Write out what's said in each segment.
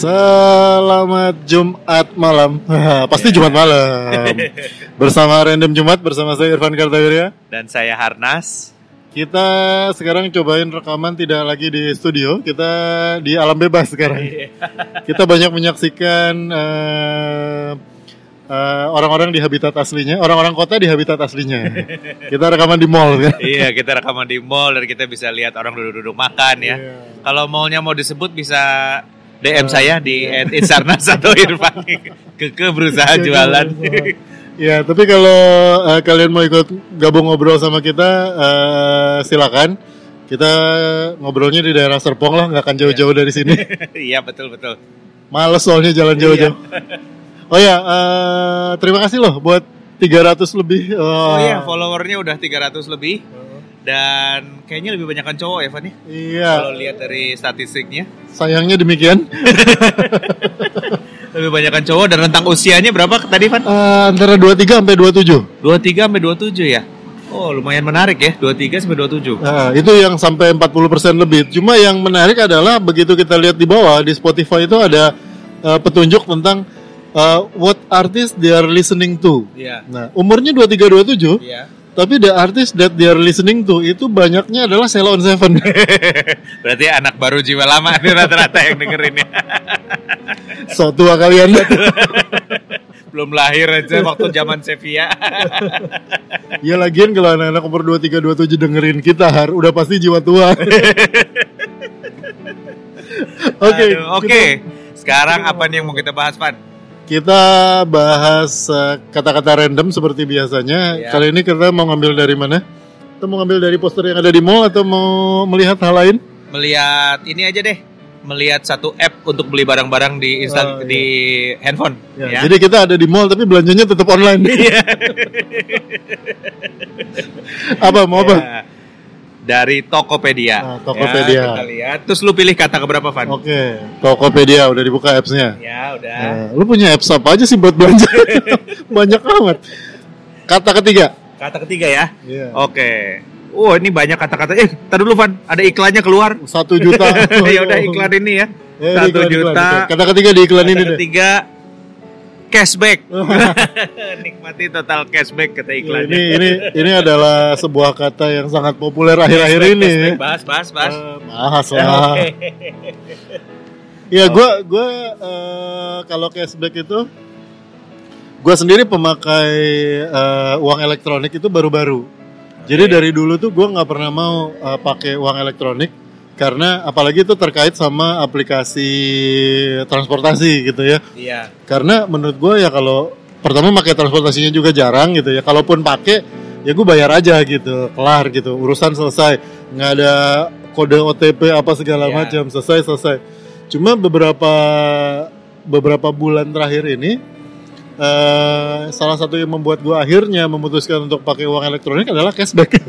Selamat Jumat malam. Pasti Jumat malam. bersama Random Jumat bersama saya Irfan Kartawirya. Dan saya Harnas. Kita sekarang cobain rekaman tidak lagi di studio, kita di alam bebas sekarang. kita banyak menyaksikan uh, uh, orang-orang di habitat aslinya, orang-orang kota di habitat aslinya. kita rekaman di mall kan? iya, kita rekaman di mall dan kita bisa lihat orang duduk-duduk makan ya. Iya. Kalau mallnya mau disebut bisa DM uh, saya di iya. Insarnas atau Irfan. Keke berusaha jualan. Ya, tapi kalau uh, kalian mau ikut gabung ngobrol sama kita, uh, silakan. Kita ngobrolnya di daerah Serpong lah, nggak akan jauh-jauh dari sini. Iya betul betul. Males soalnya jalan iya. jauh-jauh. oh ya, uh, terima kasih loh buat 300 lebih. Uh, oh iya, followernya udah 300 lebih. Dan kayaknya lebih banyak kan cowok ya, Fanny? Iya. Kalau lihat dari statistiknya. Sayangnya demikian. Lebih banyak kan cowok dan rentang usianya berapa tadi Van? Uh, antara 23 sampai 27. 23 sampai 27 ya. Oh, lumayan menarik ya, 23 sampai 27. Nah, itu yang sampai 40% lebih. Cuma yang menarik adalah begitu kita lihat di bawah di Spotify itu ada uh, petunjuk tentang uh, what artist they are listening to. Yeah. Nah, umurnya 23 27. Yeah. Tapi the artist that they are listening to itu banyaknya adalah Sheila on Seven. Berarti anak baru jiwa lama nih rata-rata yang dengerin ya. so tua kalian belum lahir aja waktu zaman Sevilla ya lagian kalau anak-anak umur 23 27 dengerin kita har udah pasti jiwa tua oke oke okay. sekarang apa nih yang mau kita bahas Pan kita bahas uh, kata-kata uh, random seperti biasanya ya. kali ini kita mau ngambil dari mana kita mau ngambil dari poster yang ada di mall atau mau melihat hal lain melihat ini aja deh melihat satu app untuk beli barang-barang di Insta oh, iya. di handphone. Ya, ya. Jadi kita ada di mall tapi belanjanya tetap online. Iya. apa mau apa? Ya. Dari Tokopedia. Nah, Tokopedia. Ya, kita lihat. Terus lu pilih kata keberapa, Van? Oke, okay. Tokopedia udah dibuka appsnya. Ya, udah. Nah, lu punya apps apa aja sih buat belanja? Banyak amat. Kata ketiga. Kata ketiga ya. Yeah. Oke. Okay. Oh ini banyak kata-kata. Eh, tadi dulu Van, ada iklannya keluar. Satu juta. ya udah iklan ini ya. ya Satu iklan, juta. Iklan. Kata ketiga di iklan kata ini. Ketiga cashback. Nikmati total cashback kata iklannya. Ini ini ini adalah sebuah kata yang sangat populer akhir-akhir ini. Cashback, bahas, bahas, bahas. Uh, bahas lah. Iya, gue gue uh, kalau cashback itu gue sendiri pemakai uh, uang elektronik itu baru-baru. Jadi dari dulu tuh gue nggak pernah mau uh, pakai uang elektronik karena apalagi itu terkait sama aplikasi transportasi gitu ya. Iya. Karena menurut gue ya kalau pertama pakai transportasinya juga jarang gitu ya. Kalaupun pakai ya gue bayar aja gitu, kelar gitu, urusan selesai. Nggak ada kode OTP apa segala iya. macam, selesai selesai. Cuma beberapa beberapa bulan terakhir ini uh, salah satu yang membuat gue akhirnya memutuskan untuk pakai uang elektronik adalah cashback.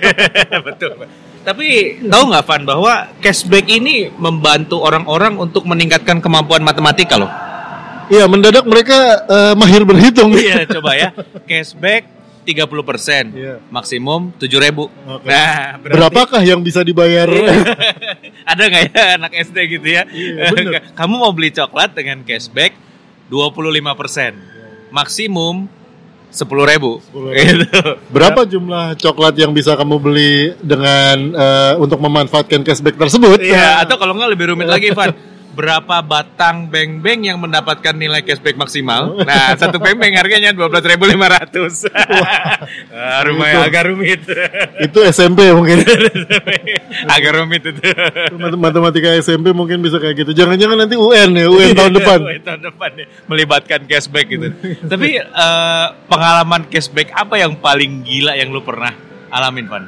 Betul. Tapi tahu nggak Van bahwa cashback ini membantu orang-orang untuk meningkatkan kemampuan matematika loh. Iya, mendadak mereka uh, mahir berhitung. Iya, coba ya. Cashback 30 persen, yeah. maksimum tujuh ribu. Okay. Nah, berarti... berapakah yang bisa dibayar? Ada nggak ya anak SD gitu ya? Iya, Kamu mau beli coklat dengan cashback 25 persen maksimum sepuluh ribu. Gitu. Berapa jumlah coklat yang bisa kamu beli dengan uh, untuk memanfaatkan cashback tersebut? Iya, atau kalau nggak lebih rumit lagi, Van berapa batang beng-beng yang mendapatkan nilai cashback maksimal. Nah, satu beng-beng harganya dua belas ribu lima ratus. Rumah agak rumit. Itu SMP mungkin. agak rumit itu. Matematika SMP mungkin bisa kayak gitu. Jangan-jangan nanti UN ya, UN tahun depan. UN tahun depan ya, melibatkan cashback gitu. Tapi uh, pengalaman cashback apa yang paling gila yang lu pernah alamin, Pan?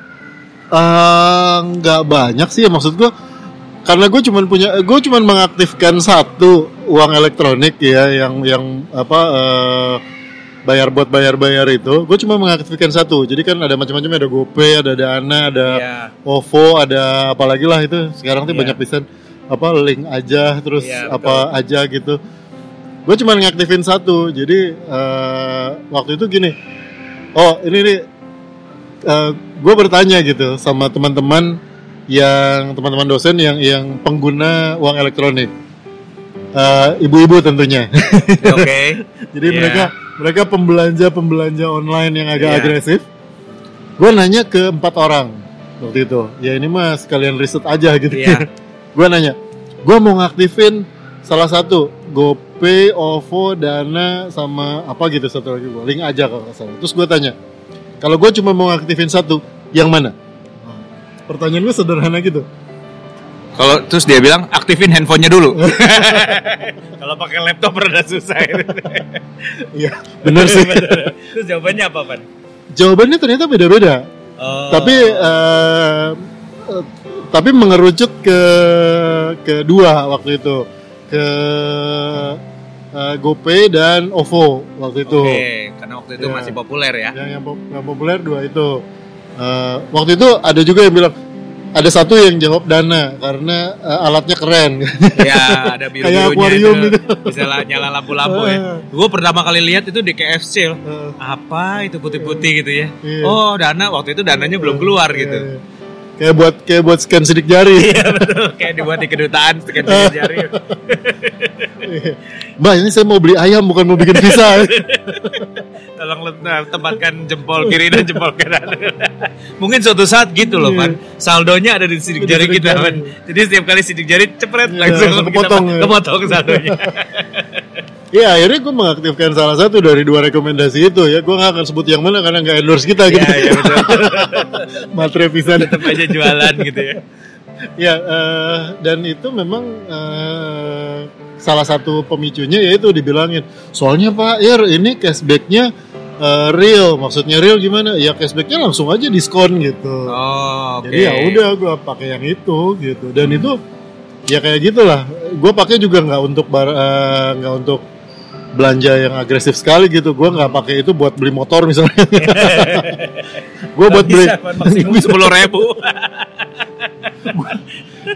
Uh, nggak banyak sih ya maksud gue karena gue cuman punya gue cuman mengaktifkan satu uang elektronik ya yang yang apa uh, bayar buat bayar bayar itu. Gue cuma mengaktifkan satu. Jadi kan ada macam-macam ada GoPay ada Dana ada yeah. OVO ada apalagi lah itu. Sekarang tuh yeah. banyak desain apa link aja terus yeah, apa aja gitu. Gue cuma ngaktifin satu. Jadi uh, waktu itu gini oh ini nih uh, gue bertanya gitu sama teman-teman yang teman-teman dosen yang yang pengguna uang elektronik. eh, ibu-ibu tentunya. Oke. Jadi Iya. mereka mereka pembelanja pembelanja online yang agak Iya. agresif. Gue nanya ke empat orang waktu itu. Ya ini mah sekalian riset aja gitu. Iya. gue nanya, gue mau ngaktifin salah satu GoPay, OVO, Dana sama apa gitu satu lagi gue link aja kalau nggak salah. Terus gue tanya, kalau gue cuma mau ngaktifin satu, yang mana? Pertanyaan gue sederhana gitu. Kalau terus dia bilang aktifin handphonenya dulu. Kalau pakai laptop rada susah. Iya, bener sih. terus jawabannya apa, Pan? Jawabannya ternyata beda-beda. Oh. tapi eh, eh, tapi mengerucut ke kedua waktu itu ke eh, GoPay dan OVO waktu itu Oke, karena waktu itu Iya. masih populer ya. yang yang, pop- yang populer dua itu Eh, waktu itu ada juga yang bilang ada satu yang jawab dana karena eh, alatnya keren Ya, ada biru Kayak akuarium itu. gitu. Bisa lah- nyala lampu-lampu ya. Eh. Gue pertama kali lihat itu di KFC loh. Apa itu putih-putih gitu ya? Iya. Oh, dana waktu itu dananya belum keluar iya, gitu. iya. kayak buat kayak buat scan sidik jari Iya betul, kayak dibuat di kedutaan scan Eh. jari. mbak ini saya mau beli ayam bukan mau bikin visa Tolong nah, tempatkan jempol kiri dan jempol kanan. Mungkin suatu saat gitu loh, Iya. Pan. Saldonya ada di sidik Di jari kita, jari. Pan. Jadi setiap kali sidik jari cepret Iya, langsung langsung kita kepotong, ya. kepotong saldonya. Iya akhirnya gue mengaktifkan salah satu dari dua rekomendasi itu ya gue nggak akan sebut yang mana karena nggak endorse kita gitu Iya, iya betul. matre pisan Tetap aja jualan gitu ya. ya eh, dan itu memang eh, salah satu pemicunya yaitu dibilangin soalnya pak Ir ini cashbacknya eh, real maksudnya real gimana? Ya cashbacknya langsung aja diskon gitu. Oh, oke. jadi ya udah gue pakai yang itu gitu. Dan itu ya kayak gitulah. Gue pakai juga nggak untuk bar eh, nggak untuk belanja yang agresif sekali gitu. Gue nggak pakai itu buat beli motor misalnya. Gue buat beli sepuluh ribu.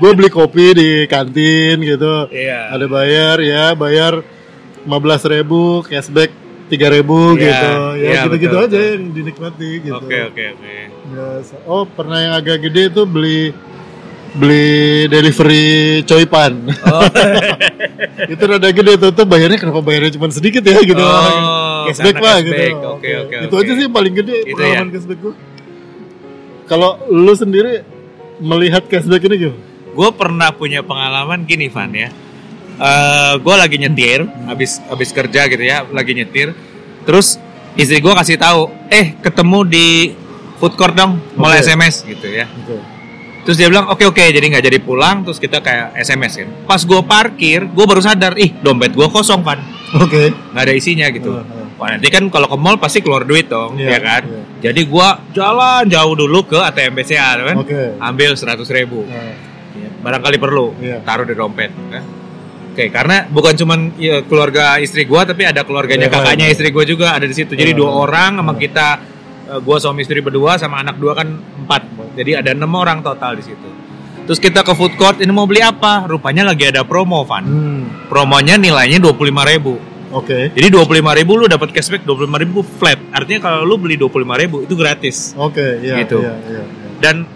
gue beli kopi di kantin gitu. Iya. ada bayar ya bayar 15.000 ribu cashback 3.000 ribu Iya, gitu ya iya, gitu-gitu betul, aja betul. yang dinikmati gitu Oke, oke, oke. Ya, sa- oh pernah yang agak gede itu beli beli delivery coipan Oh, itu rada gede tuh tuh bayarnya kenapa bayarnya cuma sedikit ya gitu Oh, cashback lah cashback. gitu Oke, oke, itu oke. aja sih yang paling gede Itu pengalaman ya? cashback gue kalau lu sendiri melihat cashback ini gimana? gue pernah punya pengalaman gini Van ya Eh gue lagi nyetir habis habis kerja gitu ya lagi nyetir terus istri gue kasih tahu eh ketemu di food court dong mulai Oke. SMS gitu ya Gitu. terus dia bilang oke oke jadi nggak jadi pulang terus kita kayak SMS kan pas gue parkir gue baru sadar ih dompet gue kosong Van Oke. nggak ada isinya gitu Heeh. Wah nanti kan kalau ke mall pasti keluar duit dong, Iya, ya kan? iya. Jadi gua jalan jauh dulu ke ATM BCA kan, Oke. ambil seratus ribu. Nah, barangkali perlu Iya. taruh di dompet ya. Oke karena bukan cuman ya, keluarga istri gua tapi ada keluarganya Iya, kakaknya iya. istri gua juga ada di situ jadi Iya. dua orang sama kita eh, gua suami istri berdua sama anak dua kan empat jadi ada enam orang total di situ terus kita ke food court ini mau beli apa rupanya lagi ada promo Van hmm, promonya nilainya dua puluh ribu Oke. jadi dua puluh ribu lu dapat cashback dua puluh ribu flat artinya kalau lu beli dua puluh ribu itu gratis Oke, iya, Gitu. iya, iya, iya. dan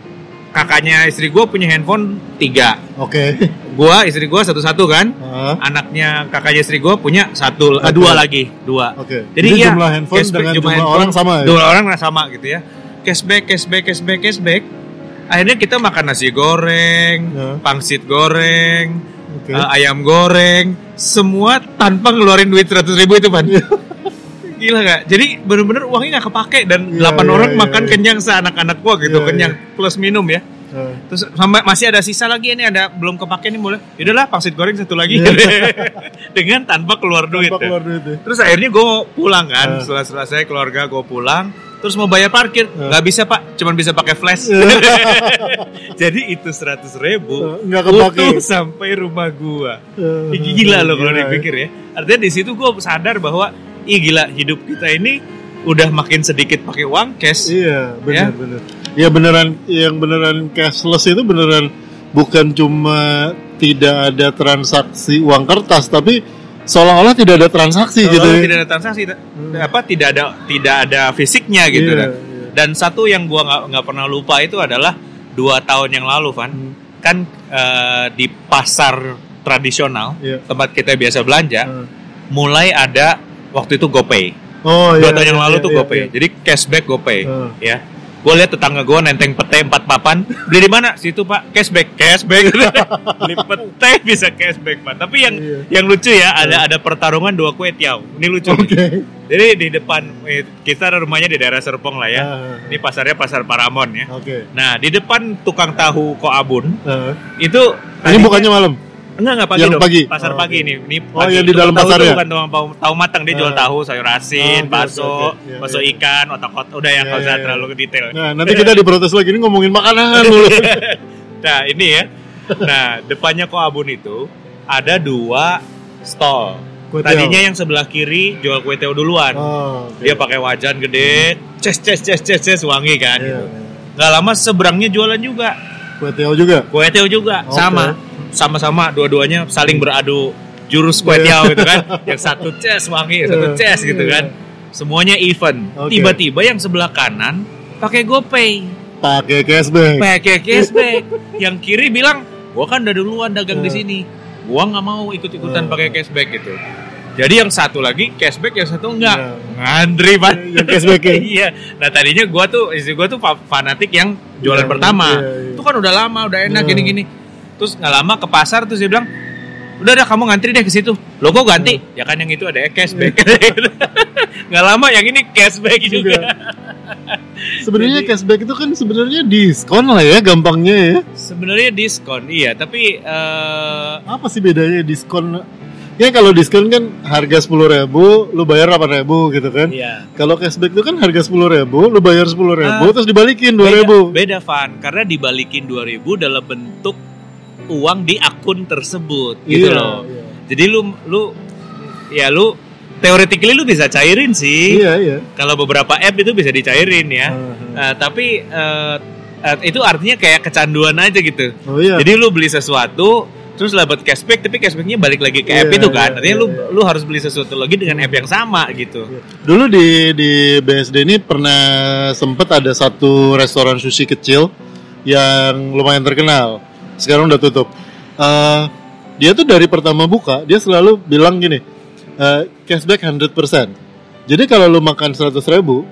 kakaknya istri gua punya handphone tiga Oke. gua istri gua satu-satu kan Ah, anaknya kakaknya istri gue punya satu eh, Oke. dua lagi dua Oke. jadi, Jadi ya jumlah handphone cashback, dengan jumlah jumlah handphone, orang sama ya? jumlah orang sama gitu ya cashback cashback cashback cashback akhirnya kita makan nasi goreng Ya. pangsit goreng Oke. eh, ayam goreng semua tanpa ngeluarin duit seratus ribu itu pan gila gak jadi bener-bener uangnya nggak kepake dan Iya, delapan iya, orang iya, makan iya. kenyang seanak-anak gua gitu Iya, kenyang plus minum ya Eh, Terus sama masih ada sisa lagi ini ada belum kepake nih boleh. Yaudahlah pangsit goreng satu lagi. Iya. Dengan tanpa keluar duit. tanpa keluar duit ya. Terus akhirnya gue pulang kan. Eh. Setelah selesai keluarga gue pulang. Terus mau bayar parkir Eh. nggak bisa pak, cuman bisa pakai flash. Jadi itu seratus ribu Eh, nggak utuh sampai rumah gua. Ih, gila loh kalau dipikir ya. Artinya di situ gue sadar bahwa ih gila hidup kita ini udah makin sedikit pakai uang cash. Iya, Ya? benar benar. Iya beneran yang beneran cashless itu beneran bukan cuma tidak ada transaksi uang kertas tapi seolah-olah tidak ada transaksi gitu. Kalau ya. tidak ada transaksi apa tidak ada tidak ada fisiknya gitu Iya, kan. iya. Dan satu yang gua nggak pernah lupa itu adalah dua tahun yang lalu Van Hmm. kan eh, di pasar tradisional, Iya. tempat kita biasa belanja, Hmm. mulai ada waktu itu GoPay. Oh Dua iya. tahun yang iya, lalu iya, tuh iya, GoPay. iya. Jadi cashback GoPay, Hmm. ya. Gue lihat tetangga gue nenteng pete empat papan. Beli di mana? Situ pak, cashback, cashback. Beli pete bisa cashback pak. Tapi yang Iya. yang lucu ya ada ada pertarungan dua kue tiaw. Ini lucu. nih. Oke. Jadi di depan eh, kita rumahnya di daerah Serpong lah ya. Ah, Ini pasarnya pasar Paramon ya. Oke. Nah di depan tukang tahu Koabun Ah. itu Ini bukannya malam. Enggak enggak pagi yang dong. pagi? Pasar Oh, pagi oke. nih. Ini Oh, pagi. yang di dalam tahu pasar tuh ya? Bukan tukang tahu, tahu matang dia jual Ah. tahu, sayur asin, Oh, oke, bakso, oke, oke. Iya, bakso iya. ikan, otak-otak. Udah ya Iya, nggak usah iya, iya. terlalu detail. Nah, nanti kita diprotes lagi ini ngomongin makanan dulu. Nah ini ya. Nah depannya Koabun itu ada dua stall. Tadinya yang sebelah kiri jual kue tiaw duluan. Oh, oke. Dia pakai wajan gede, ces ces ces ces ces wangi kan. Iya, gitu. iya. Nggak lama seberangnya jualan juga. Kue tiaw juga. Kue tiaw juga Oke. sama. Sama-sama dua-duanya saling beradu jurus kue Iya. gitu kan. yang satu ces wangi, yang satu Iya. ces gitu kan. Semuanya even. Tiba-tiba yang sebelah kanan pakai GoPay, Pakai cashback. pakai cashback. yang kiri bilang, "Gua kan udah duluan dagang di Iya. sini. Gua nggak mau ikut-ikutan Iya. pakai cashback gitu." Jadi yang satu lagi cashback, yang satu enggak. Iya. Ngantri, Pak. Yang cashback ya? iya. Nah, tadinya gua tuh istri gua tuh fa- fanatik yang jualan Iya, pertama. iya, iya. Itu kan udah lama, udah enak Iya. gini-gini. Terus nggak lama ke pasar terus dia bilang, "Udah dah kamu ngantri deh ke situ." Lo kok ganti? Iya. Ya kan yang itu ada cashback. nggak lama yang ini cashback juga. Sebenarnya Jadi- cashback itu kan sebenarnya diskon lah ya gampangnya ya. Sebenarnya diskon, iya, tapi eh, Apa sih bedanya diskon? Ya kalau diskon kan harga sepuluh ribu, lu bayar delapan ribu gitu kan. iya. Kalau cashback itu kan harga sepuluh ribu, lu bayar sepuluh ribu, Ah. terus dibalikin dua ribu. beda Van, karena dibalikin 2000 dalam bentuk uang di akun tersebut gitu Iya, loh. iya. Jadi lu lu ya lu theoretically lu bisa cairin sih. Iya iya. Kalau beberapa app itu bisa dicairin ya. Ah, Eh, tapi eh, eh, itu artinya kayak kecanduan aja gitu. Oh iya. Jadi lu beli sesuatu terus dapat cashback tapi cashbacknya balik lagi ke app Iya, itu kan. iya, Artinya iya, lu iya. lu harus beli sesuatu lagi dengan app yang sama gitu. Dulu di di BSD ini pernah sempet ada satu restoran sushi kecil yang lumayan terkenal. Sekarang udah tutup. Eh, dia tuh dari pertama buka dia selalu bilang gini, eh, cashback 100%. Jadi kalau lu makan 100 ribu,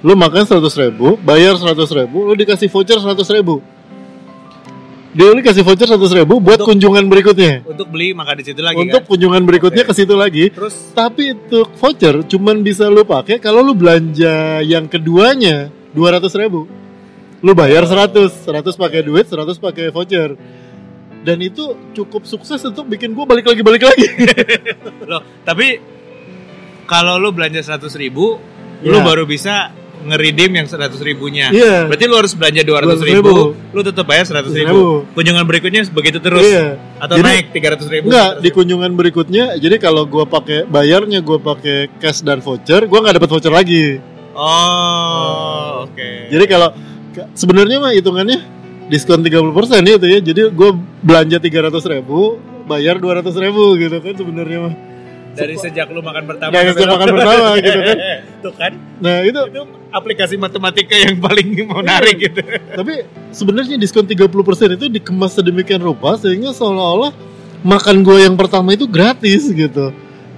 lu makan 100 ribu, bayar 100 ribu, lu dikasih voucher 100 ribu. Dia lu kasih voucher 100 ribu buat Untuk- kunjungan berikutnya. Untuk beli makan di situ lagi Untuk kan. kunjungan berikutnya Oke. ke situ lagi. Terus Tapi itu voucher cuman bisa lu pakai kalau lu belanja yang keduanya 200 ribu. Lu bayar 100, 100 pakai duit, 100 pakai voucher. Dan itu cukup sukses untuk bikin gua balik lagi balik lagi. Loh, tapi kalau lu belanja 100 ribu, lu Iya. baru bisa ngeridim yang 100 ribunya. Iya. Berarti lu harus belanja 200 200.000. ribu, lu tetap bayar 100 ribu. Kunjungan berikutnya begitu terus. Iya. Atau Jadi- naik 300 ribu. Enggak, di kunjungan berikutnya jadi kalau gua pakai bayarnya gua pakai cash dan voucher, gua nggak dapat voucher lagi. Oh, oke. Jadi kalau sebenarnya mah hitungannya diskon 30% itu ya. Jadi gua belanja 300 ribu, bayar 200 ribu gitu kan sebenarnya mah. Dari sejak lu makan pertama. Dari sejak makan pertama, gitu kan. Tuh kan, Nah itu itu aplikasi matematika yang paling menarik Iya. gitu. tapi sebenarnya diskon 30% itu dikemas sedemikian rupa sehingga seolah-olah makan gua yang pertama itu gratis gitu.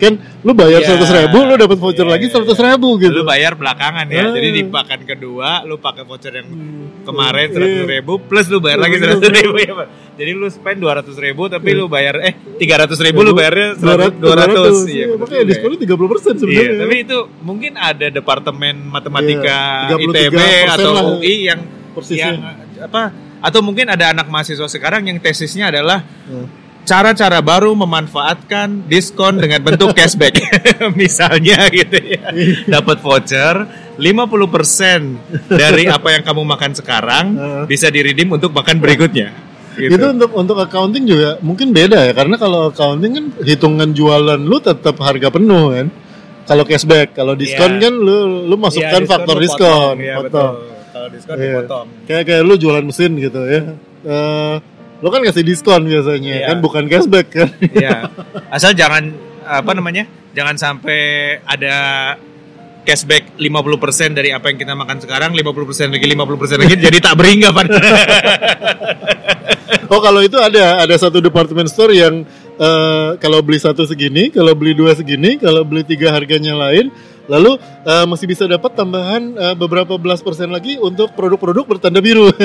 Kan lu bayar Iya. 100 ribu, lu dapat voucher Iya, lagi iya, 100 ribu gitu. Lu bayar belakangan ya. Ah. Jadi di pakan kedua lu pakai voucher yang kemarin Iya. seratus ribu plus lu bayar lagi seratus ribu ya Pak. Jadi lu spend dua ratus ribu tapi Iya. lu bayar eh tiga ratus ribu lu bayarnya Dua ratus. Iya, makanya ya. diskonnya 30% Iya, sebenarnya. tapi itu mungkin ada departemen matematika 33% ITB atau lah. UI yang persisnya. yang apa atau mungkin ada anak mahasiswa sekarang yang tesisnya adalah Hmm. Cara-cara baru memanfaatkan diskon dengan bentuk cashback. Misalnya gitu ya. Dapat voucher 50% dari apa yang kamu makan sekarang bisa diridim untuk makan berikutnya. Gitu. Itu untuk untuk accounting juga mungkin beda ya karena kalau accounting kan hitungan jualan lu tetap harga penuh kan. Kalau cashback, kalau diskon Iya. kan lu lu masukkan Iya, faktor diskon, potong. Iya, potong. betul. Kalau diskon Iya. dipotong. Kayak kayak lu jualan mesin gitu ya. Eh lu kan kasih diskon biasanya Iya. kan bukan cashback kan. Iya. Asal jangan apa namanya? Jangan sampai ada cashback 50% dari apa yang kita makan sekarang, 50% lagi 50% lagi jadi tak beringga Pan. oh kalau itu ada ada satu department store yang eh, kalau beli satu segini, kalau beli dua segini, kalau beli tiga harganya lain, lalu eh, masih bisa dapat tambahan eh, beberapa belas persen lagi untuk produk-produk bertanda biru.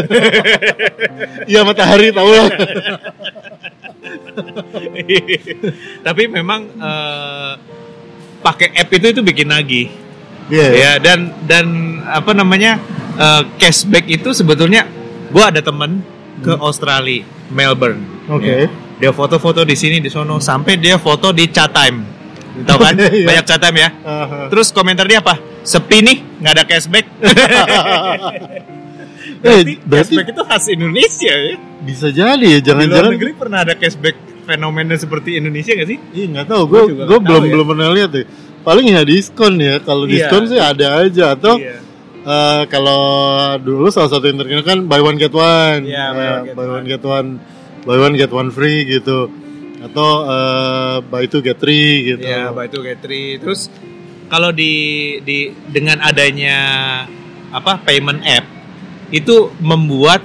Iya matahari tahu lah. Tapi memang eh, pakai app itu itu bikin nagih. Iya. Ya dan dan apa namanya eh, cashback itu sebetulnya gua ada temen ke Australia, Melbourne. Oke. Ya. Dia foto-foto di sini di sono sampai dia foto di chat time. Tahu kan? Iya. Banyak chat time ya. Terus komentar dia apa? Sepi nih, nggak ada cashback. Eh, berarti cashback itu khas Indonesia ya. bisa jadi ya, Di luar jangan-jangan negeri pernah ada cashback fenomena seperti Indonesia nggak sih? Iya nggak tahu, gue juga gue belum ya. belum pernah lihat deh. Paling ya diskon ya, kalau Iya. diskon sih ada aja atau Iya. eh, kalau dulu salah satu yang terkenal kan buy one get one, Eh, buy one get buy one. one get one, buy one get one free gitu, atau eh, buy two get three gitu. Iya, buy two get three. Terus kalau di di dengan adanya apa payment app itu membuat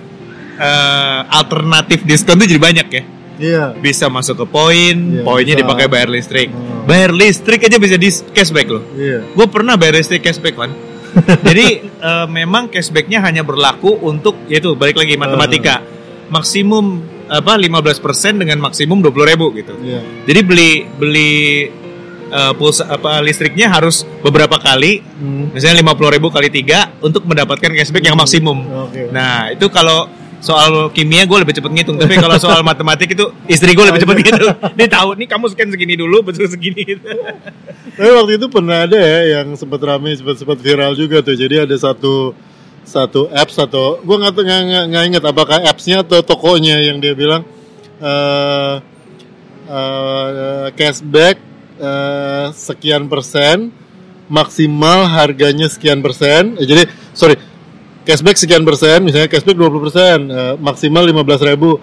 eh, alternatif diskon itu jadi banyak ya. Iya. Bisa masuk ke poin, Iya, poinnya dipakai bayar listrik. Hmm. Bayar listrik aja bisa di cashback loh. Iya. Gue pernah bayar listrik cashback kan. Jadi eh, memang cashbacknya hanya berlaku untuk yaitu balik lagi matematika maksimum apa 15% dengan maksimum 20.000 ribu gitu. Iya. Jadi beli beli eh, pulsa apa listriknya harus beberapa kali, Hmm. misalnya 50.000 kali tiga untuk mendapatkan cashback yang maksimum. Oke. Nah itu kalau soal kimia gue lebih cepet ngitung, tapi kalau soal matematik itu istri gue lebih cepet ngitung. Dia tahu nih kamu scan segini dulu, betul segini. Tapi waktu itu pernah ada ya yang sempat rame, sempat sempat viral juga tuh. Jadi ada satu satu apps atau gue nggak nggak nggak- inget apakah appsnya atau tokonya yang dia bilang eh eh, cashback eh, sekian persen maksimal harganya sekian persen. Eh, jadi sorry cashback sekian persen, misalnya cashback 20 persen, eh, maksimal 15.000 ribu.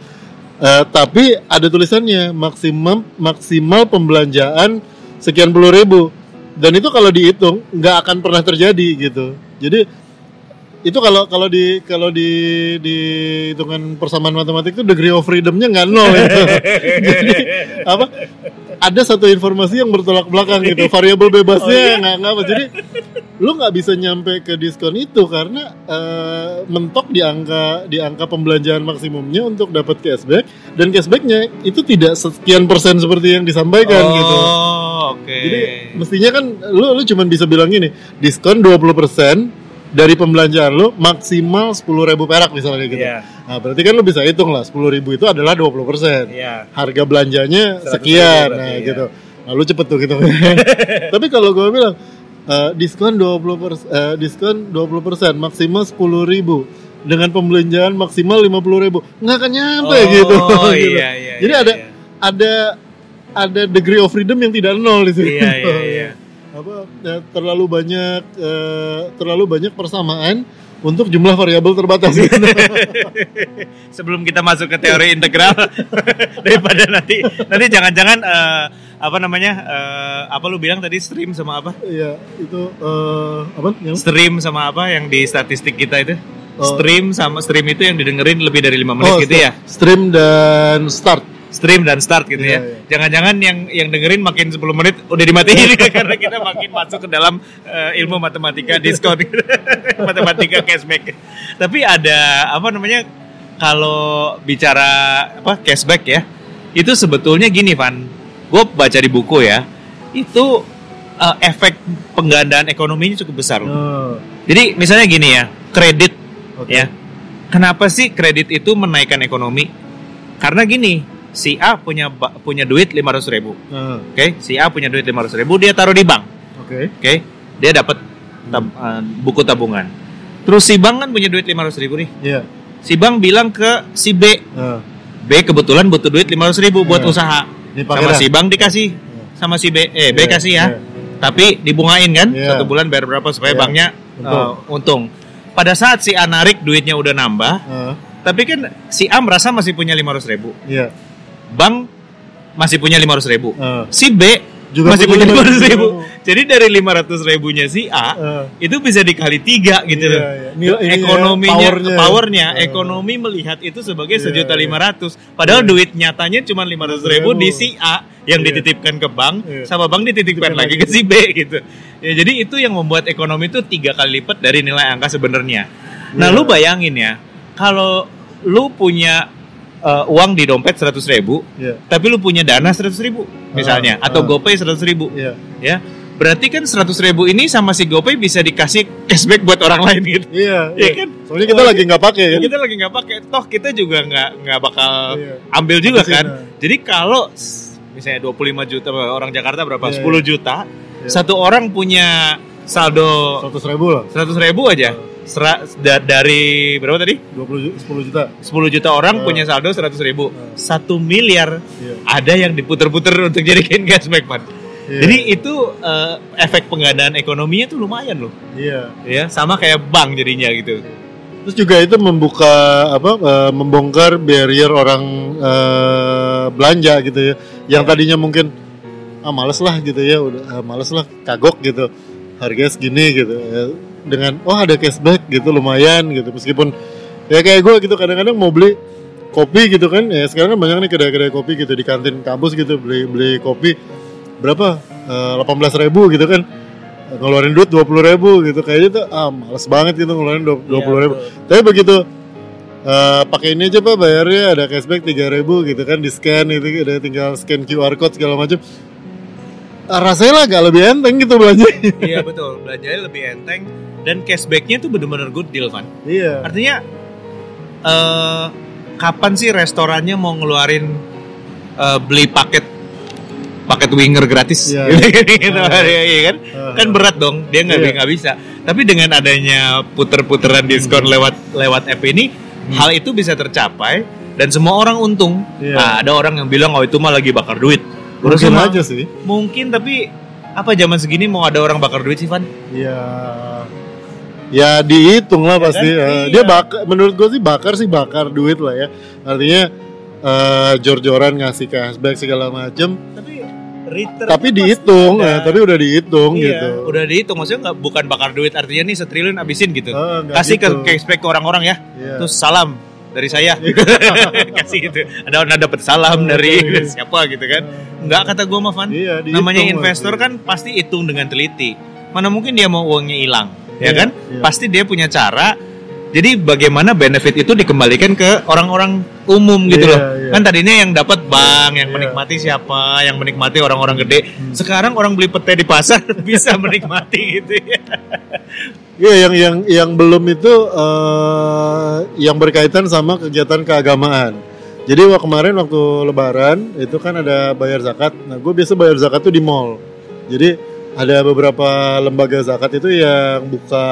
Eh, tapi ada tulisannya maksimum maksimal pembelanjaan sekian puluh ribu dan itu kalau dihitung nggak akan pernah terjadi gitu. Jadi itu kalau kalau di kalau di di hitungan persamaan matematik itu degree of freedomnya nggak nol itu. Jadi apa? Ada satu informasi yang bertolak belakang gitu. Variabel bebasnya nggak nggak apa. Jadi lu nggak bisa nyampe ke diskon itu karena eh, mentok di angka di angka pembelanjaan maksimumnya untuk dapat cashback dan cashbacknya itu tidak sekian persen seperti yang disampaikan gitu. Oh, oke. Jadi mestinya kan lu lu cuman bisa bilang gini, diskon 20% dari pembelanjaan lu maksimal 10.000 perak misalnya gitu. Iya. Nah, berarti kan lu bisa hitung lah 10.000 itu adalah 20%. Iya. Harga belanjanya 100.000 sekian berarti, nah iya. gitu. Nah, lu cepet tuh gitu. Tapi kalau gua bilang eh, diskon 20 eh, diskon 20% maksimal 10.000 dengan pembelanjaan maksimal 50.000 nggak akan nyampe Oh, gitu. iya, Gitu. iya, Jadi iya, ada iya. ada ada degree of freedom yang tidak nol di situ. Iya, iya, iya. Apa ya, terlalu banyak eh, terlalu banyak persamaan untuk jumlah variabel terbatas. Sebelum kita masuk ke teori integral daripada nanti nanti jangan-jangan eh, apa namanya eh, apa lu bilang tadi stream sama apa? Iya, itu eh, apa? Yang Stream sama apa yang di statistik kita itu? Oh. Stream sama stream itu yang didengerin lebih dari lima menit gitu st- ya? Stream dan start. Stream dan start gitu Iya, ya. iya. Jangan-jangan yang yang dengerin makin 10 menit udah dimatiin karena kita makin masuk ke dalam eh, ilmu matematika diskon matematika cashback. Tapi ada apa namanya kalau bicara apa cashback ya, itu sebetulnya gini Van. Gue baca di buku ya, itu eh, efek penggandaan ekonominya cukup besar. loh. Oh, Jadi misalnya gini ya, kredit Oke. ya. Kenapa sih kredit itu menaikkan ekonomi? Karena gini, si A punya punya duit 500 ribu, ah, oke? Si A punya duit 500 ribu, dia taruh di bank, Oke. oke? Dia dapat tab- eh, buku tabungan. Terus si bank kan punya duit 500 ribu nih. Iya. Si bank bilang ke si B, Ah, B kebetulan butuh duit 500 ribu buat Iya. usaha. Sama dah. si bank dikasih, sama si B, eh B Iya, kasih ya. iya. Tapi dibungain kan, Iya. satu bulan bayar berapa supaya Iya. banknya Untung. eh, untung. Pada saat si A narik duitnya udah nambah, ah, tapi kan si A merasa masih punya 500 ribu. Iya. Bank masih punya 500 ribu. ah, Si B Juga masih punya 500 500 ribu. Jadi dari 500 ribunya si A Eh. itu bisa dikali tiga gitu Iya, loh. iya. Nil- ininya, Ekonominya, powernya. powernya, Eh. ekonomi melihat itu sebagai Iya, sejuta iya. lima ratus. Padahal duit nyatanya cuma 500 ribu di si A yang Iya. dititipkan ke bank, Iya. sama bank dititipkan lagi ke si B gitu. Ya, jadi itu yang membuat ekonomi itu tiga kali lipat dari nilai angka sebenarnya. Nah, Iya. lu bayangin ya, kalau lu punya uh, uang di dompet 100 ribu, Iya. tapi lu punya dana 100 ribu misalnya, Ah, atau ah. GoPay 100 ribu, Iya. ya berarti kan 100 ribu ini sama si GoPay bisa dikasih cashback buat orang lain gitu. Iya, Iya iya. kan? Soalnya kita lagi nggak pakai kan. Kita lagi nggak pakai, toh kita juga nggak nggak bakal Iya. ambil juga Habisin, kan. nah. Jadi kalau misalnya 25 juta orang Jakarta berapa? Iya, 10 juta, Iya. satu orang punya saldo Seratus ribu lah. 100 ribu aja. Sera- da- dari berapa tadi? 20 ju- 10 juta. 10 juta orang Ah. punya saldo 100 ribu. Ah. Satu miliar Iya. ada yang diputer-puter untuk jadikan cashback, Pan. Iya. Jadi itu eh, efek penggandaan ekonominya tuh lumayan loh. Iya. Ya, sama kayak bank jadinya gitu. Terus juga itu membuka apa eh, membongkar barrier orang eh, belanja gitu ya. Yang tadinya mungkin ah males lah gitu ya, udah ah, males lah kagok gitu. Harganya segini gitu. Ya, dengan oh ada cashback gitu lumayan gitu. Meskipun ya kayak gue gitu kadang-kadang mau beli kopi gitu kan ya sekarang kan banyak nih kedai-kedai kopi gitu di kantin kampus gitu beli beli kopi berapa? Delapan belas ribu gitu kan. Ngeluarin duit dua puluh ribu gitu kayaknya tuh ah males banget gitu ngeluarin dua puluh ribu. tapi begitu eh, pakai ini aja pak bayarnya ada cashback tiga ribu gitu kan di scan itu ada tinggal scan QR code segala macam rasanya lah agak lebih enteng gitu belanja iya betul, belanjanya lebih enteng dan cashbacknya tuh bener-bener good deal, Van. iya Artinya eh kapan sih restorannya mau ngeluarin eh, beli paket paket winger gratis Iya. gitu, Ah. iya, iya kan? Ah. Kan berat dong, dia nggak Iya. nggak bisa. Tapi dengan adanya puter-puteran diskon lewat lewat app ini, hal itu bisa tercapai dan semua orang untung. Hmm. Iya. Nah, ada orang yang bilang oh itu mah lagi bakar duit. Mungkin Menurut gua aja sih Mungkin tapi apa zaman segini mau ada orang bakar duit sih, Van? Iya. Ya dihitung lah pasti. kan? Eh, Iya. Dia bakar, menurut gue sih bakar sih bakar duit lah ya. Artinya eh, jor-joran ngasih cashback segala macem. Tapi return Tapi dihitung, ya, tapi udah dihitung Iya, gitu. udah dihitung maksudnya nggak bukan bakar duit artinya nih setriliun abisin gitu. Oh, Kasih gitu. ke cashback ke orang-orang ya. Iya. Terus salam dari saya. Kasih gitu. Ada orang dapat salam Oh, dari iya. siapa gitu kan. Enggak kata gua mah Van. Iya, Namanya investor iya. kan pasti hitung dengan teliti. Mana mungkin dia mau uangnya hilang, ya Iya, kan? iya. Pasti dia punya cara. Jadi bagaimana benefit itu dikembalikan ke orang-orang umum gitu Iya, loh. iya. Kan tadinya yang dapat bank, yang Iya. menikmati siapa, yang menikmati orang-orang gede. Sekarang orang beli pete di pasar bisa menikmati gitu ya. Iya, yang yang yang belum itu eh, yang berkaitan sama kegiatan keagamaan. Jadi waktu kemarin waktu Lebaran itu kan ada bayar zakat. Nah, gue biasa bayar zakat tuh di mall. Jadi ada beberapa lembaga zakat itu yang buka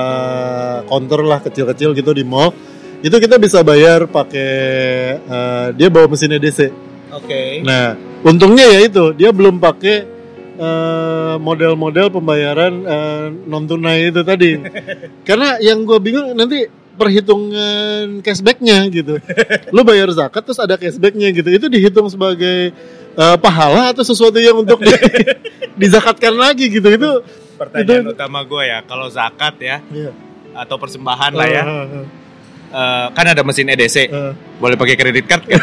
counter lah kecil-kecil gitu di mall. Itu kita bisa bayar pakai eh, dia bawa mesin EDC. Oke. Nah, untungnya ya itu dia belum pakai eh, model-model pembayaran non tunai itu tadi. Karena yang gue bingung nanti perhitungan cashbacknya gitu. Lu bayar zakat terus ada cashbacknya gitu. Itu dihitung sebagai eh, pahala atau sesuatu yang untuk di, dizakatkan lagi gitu. Itu Pertanyaan Itu- utama gue ya, kalau zakat ya Iya. atau persembahan lah ya, Eh, eh, eh, kan ada mesin EDC, eh. boleh pakai kredit card?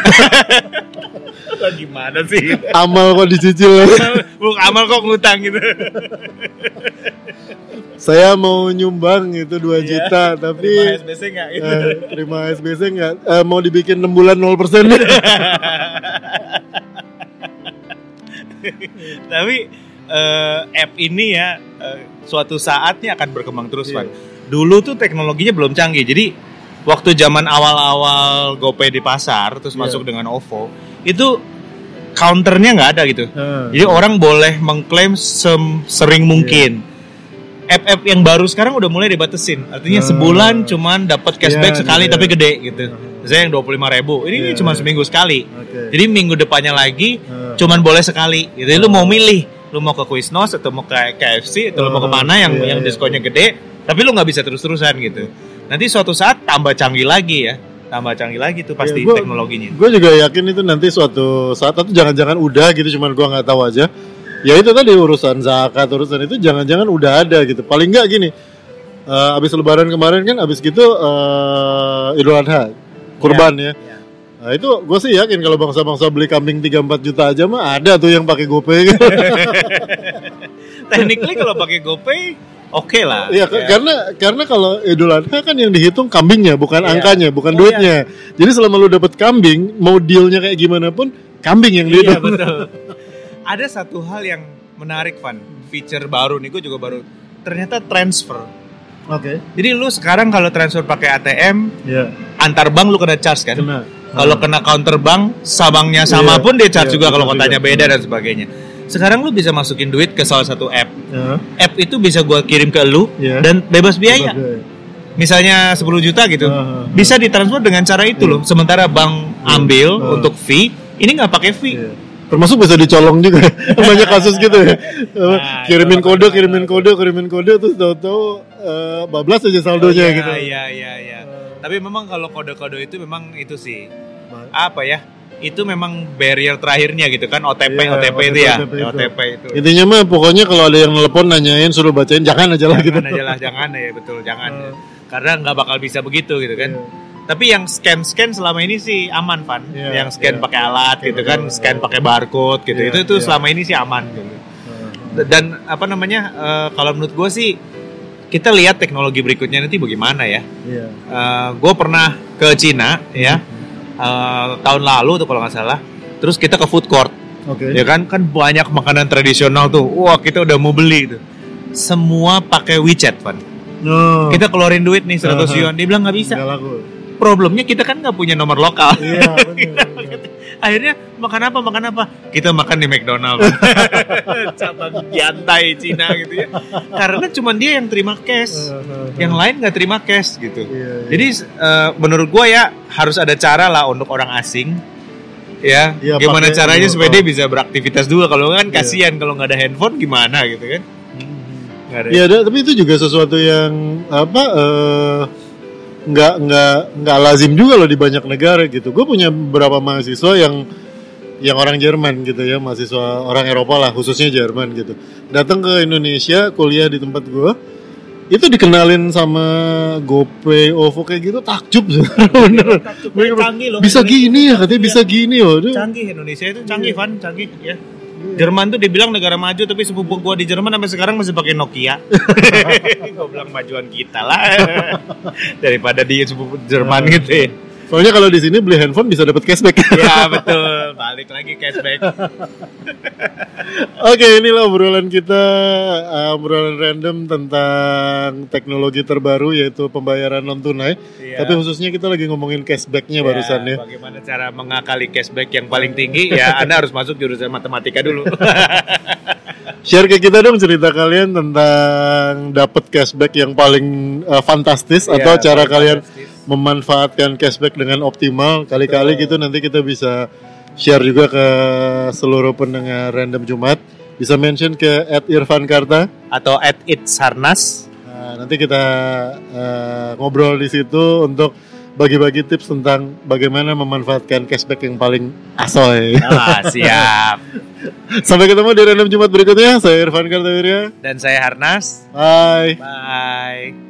Lah gimana sih? amal kok dicicil. Buk amal kok ngutang gitu. Saya mau nyumbang itu 2 juta tapi Terima SBC nggak gitu? Eh, terima SBC nggak? Eh, mau dibikin 6 bulan 0% Tapi eh, app ini ya eh, suatu saatnya akan berkembang terus, Iya. Pak. Dulu tuh teknologinya belum canggih. Jadi waktu zaman awal-awal GoPay di pasar terus Iya. masuk dengan OVO, itu counternya nggak ada gitu. Eh, Jadi orang boleh mengklaim sem- sering mungkin. App-app yang baru sekarang udah mulai dibatesin. Artinya Ah. sebulan cuman dapat cashback Iya, sekali iya. tapi gede gitu. Misalnya yang 25 ribu. Ini Iya, cuma iya. seminggu sekali. Oke. Jadi minggu depannya lagi cuman boleh sekali. Gitu. Jadi lu mau milih, lu mau ke Quiznos atau mau ke KFC atau lu mau ke mana yang iya, yang iya. diskonnya gede, tapi lu nggak bisa terus-terusan gitu. Nanti suatu saat tambah canggih lagi ya, tambah canggih lagi tuh pasti gua- teknologinya. Gue juga yakin itu nanti suatu saat atau jangan-jangan udah gitu cuman gua nggak tahu aja. ya itu tadi urusan zakat urusan itu jangan-jangan udah ada gitu paling nggak gini eh, abis lebaran kemarin kan abis gitu eh, idul adha kurban ya Iya. Nah, itu gue sih yakin kalau bangsa-bangsa beli kambing 3-4 juta aja mah ada tuh yang pakai GoPay gitu. Technically kalau pakai GoPay oke lah. Iya, Ya. karena karena kalau Idul Adha kan yang dihitung kambingnya, bukan Iya. angkanya, bukan Oh, duitnya. Jadi selama lu dapet kambing, mau dealnya kayak gimana pun, kambing yang Iya dihitung. betul. Ada satu hal yang menarik Van, feature baru nih gue juga baru. Ternyata transfer. Oke. Jadi lu sekarang kalau transfer pakai ATM Iya. antar bank lu kena charge kan? Kena. Kalau kena counter bank, sabangnya sama Iya, pun dia charge iya, juga kalau kotanya beda dan sebagainya. Sekarang lu bisa masukin duit ke salah satu app. Ya. App itu bisa gua kirim ke lu Iya. dan bebas biaya. Oke. Misalnya 10 juta gitu. Ah, ah. Bisa ditransfer dengan cara itu loh. Sementara bank ambil Ah. untuk fee, ini nggak pakai fee. Iya. Termasuk bisa dicolong juga. Banyak kasus gitu ya. Nah, kirimin kode, kirimin kode, kirimin kode terus tahu-tahu eh, bablas aja saldonya Iya, gitu. Iya, iya, iya. Tapi memang kalau kode-kode itu memang itu sih apa ya? Itu memang barrier terakhirnya gitu kan OTP Iya, OTP itu ya. OTP itu. OTP itu. Intinya mah pokoknya kalau ada yang nelpon nanyain suruh bacain jangan aja lah gitu. Jangan aja lah, jangan ya betul, jangan. Hmm. Karena nggak bakal bisa begitu gitu kan. Iya. Tapi yang scan-scan selama ini sih aman, Van. Iya, yang scan iya. pakai alat gitu kan, Betul. scan pakai barcode gitu. Iya, itu itu iya. selama ini sih aman gitu. Dan apa namanya? eh, kalau menurut gue sih kita lihat teknologi berikutnya nanti bagaimana ya. Iya. gue pernah ke Cina ya eh, tahun lalu tuh kalau nggak salah. Terus kita ke food court, Oke. ya kan? Kan banyak makanan tradisional tuh. Wah kita udah mau beli tuh. Semua pakai WeChat, Van. No. Kita keluarin duit nih 100 Aha. yuan. Dia bilang nggak bisa. Nggak laku. Problemnya kita kan nggak punya nomor lokal. Iya, benar. benar. Akhirnya makan apa makan apa? Kita makan di McDonald. Cabang Giantai Cina gitu ya. Karena cuma dia yang terima cash. Yang lain nggak terima cash gitu. Iya, iya. Jadi eh, menurut gua ya harus ada cara lah untuk orang asing ya. Iya, gimana pakai caranya supaya dia bisa beraktivitas dulu kalau kan Iya. kasihan kalau nggak ada handphone gimana gitu kan. Nggak ada. Iya, ada, tapi itu juga sesuatu yang apa eh, nggak nggak nggak lazim juga loh di banyak negara gitu. Gue punya beberapa mahasiswa yang yang orang Jerman gitu ya, mahasiswa orang Eropa lah, khususnya Jerman gitu. Datang ke Indonesia kuliah di tempat gue, itu dikenalin sama GoPay, OVO kayak gitu takjub Canggih loh. Bisa Indonesia. gini ya, katanya bisa gini loh. Canggih Indonesia itu canggih Iya. Van, canggih ya. Jerman tuh dibilang negara maju tapi sepupu gua di Jerman sampai sekarang masih pakai Nokia. gua bilang majuan kita lah. Daripada di sepupu Jerman gitu ya. Soalnya kalau di sini beli handphone bisa dapat cashback. Ya betul, balik lagi cashback. Oke, inilah obrolan kita, uh, obrolan random tentang teknologi terbaru yaitu pembayaran non tunai. Iya. Tapi khususnya kita lagi ngomongin cashbacknya barusan ya. Bagaimana cara mengakali cashback yang paling tinggi? Ya, Anda harus masuk jurusan matematika dulu. Share ke kita dong cerita kalian tentang dapat cashback yang paling uh, fantastis Iya, atau cara kalian fantastis. Memanfaatkan cashback dengan optimal. Kali-kali gitu nanti kita bisa share juga ke seluruh pendengar random Jumat. Bisa mention ke @irfankarta. Atau at it's harnas. Nah, nanti kita eh, ngobrol di situ untuk bagi-bagi tips tentang bagaimana memanfaatkan cashback yang paling asoy. Ah, siap. Sampai ketemu di random Jumat berikutnya. Saya Irfan Kartawirya. Dan saya Harnas. Bye. Bye.